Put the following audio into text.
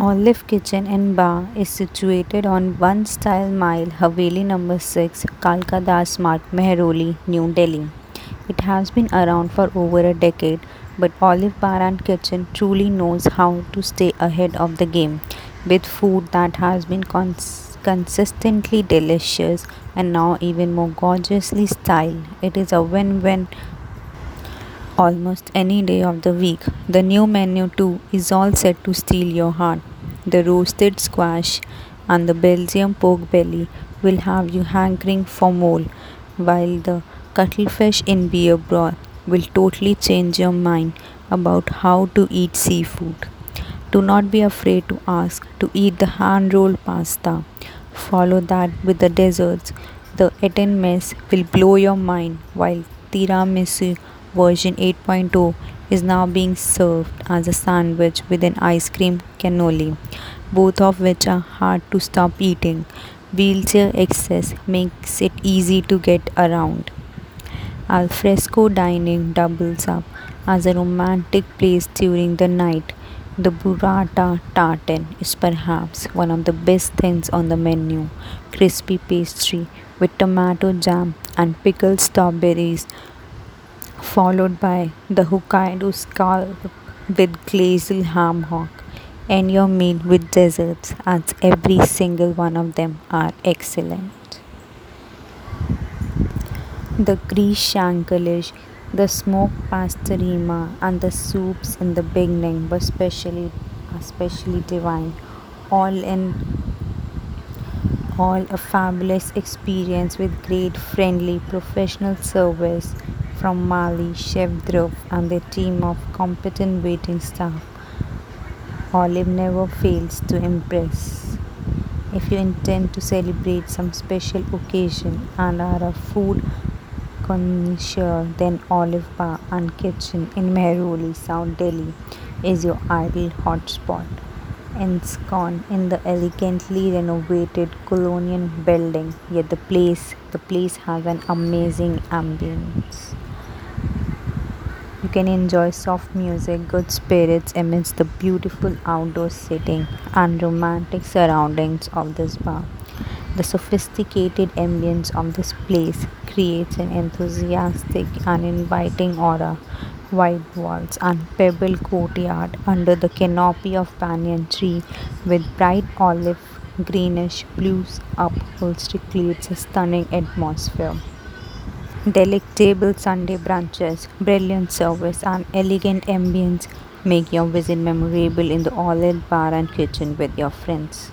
Olive Kitchen and Bar is situated on One Style Mile, Haveli number 6, Kalkadas Marg, Mehrauli, New Delhi. It has been around for over a decade, but Olive Bar and Kitchen truly knows how to stay ahead of the game with food that has been cons- consistently delicious and now even more gorgeously styled. It is a win-win almost any day of the week. The new menu, too, is all set to steal your heart. The roasted squash and the Belgium pork belly will have you hankering for more, while the cuttlefish in beer broth will totally change your mind about how to eat seafood. Do not be afraid to ask to eat the hand rolled pasta. Follow that with the desserts. The Eton mess will blow your mind, while tiramisu version 8.0 is now being served as a sandwich with an ice cream cannoli, both of which are hard to stop eating. Wheelchair access makes it easy to get around. Alfresco dining doubles up as a romantic place during the night. The burrata tartan is perhaps one of the best things on the menu. Crispy pastry with tomato jam and pickled strawberries followed by the Hokkaido scallop with glazed ham hock, and your meal with desserts, as every single one of them are excellent. The Greece shankalish, the smoked pastorima, and the soups in the beginning were specially, especially divine, all in all a fabulous experience with great friendly professional service from Mali, Chef Dhruv and their team of competent waiting staff. Olive never fails to impress. If you intend to celebrate some special occasion and are a food connoisseur, then Olive Bar and Kitchen in Mehrauli, South Delhi is your ideal hotspot. Ensconced in the elegantly renovated colonial building, yet the place the place has an amazing ambience. You can enjoy soft music, good spirits amidst the beautiful outdoor setting and romantic surroundings of this bar. The sophisticated ambience of this place creates an enthusiastic and inviting aura. White walls and pebble courtyard under the canopy of banyan tree with bright olive greenish blues upholstery creates a stunning atmosphere. Delectable Sunday brunches, brilliant service, and elegant ambience make your visit memorable in the Olive Bar and Kitchen with your friends.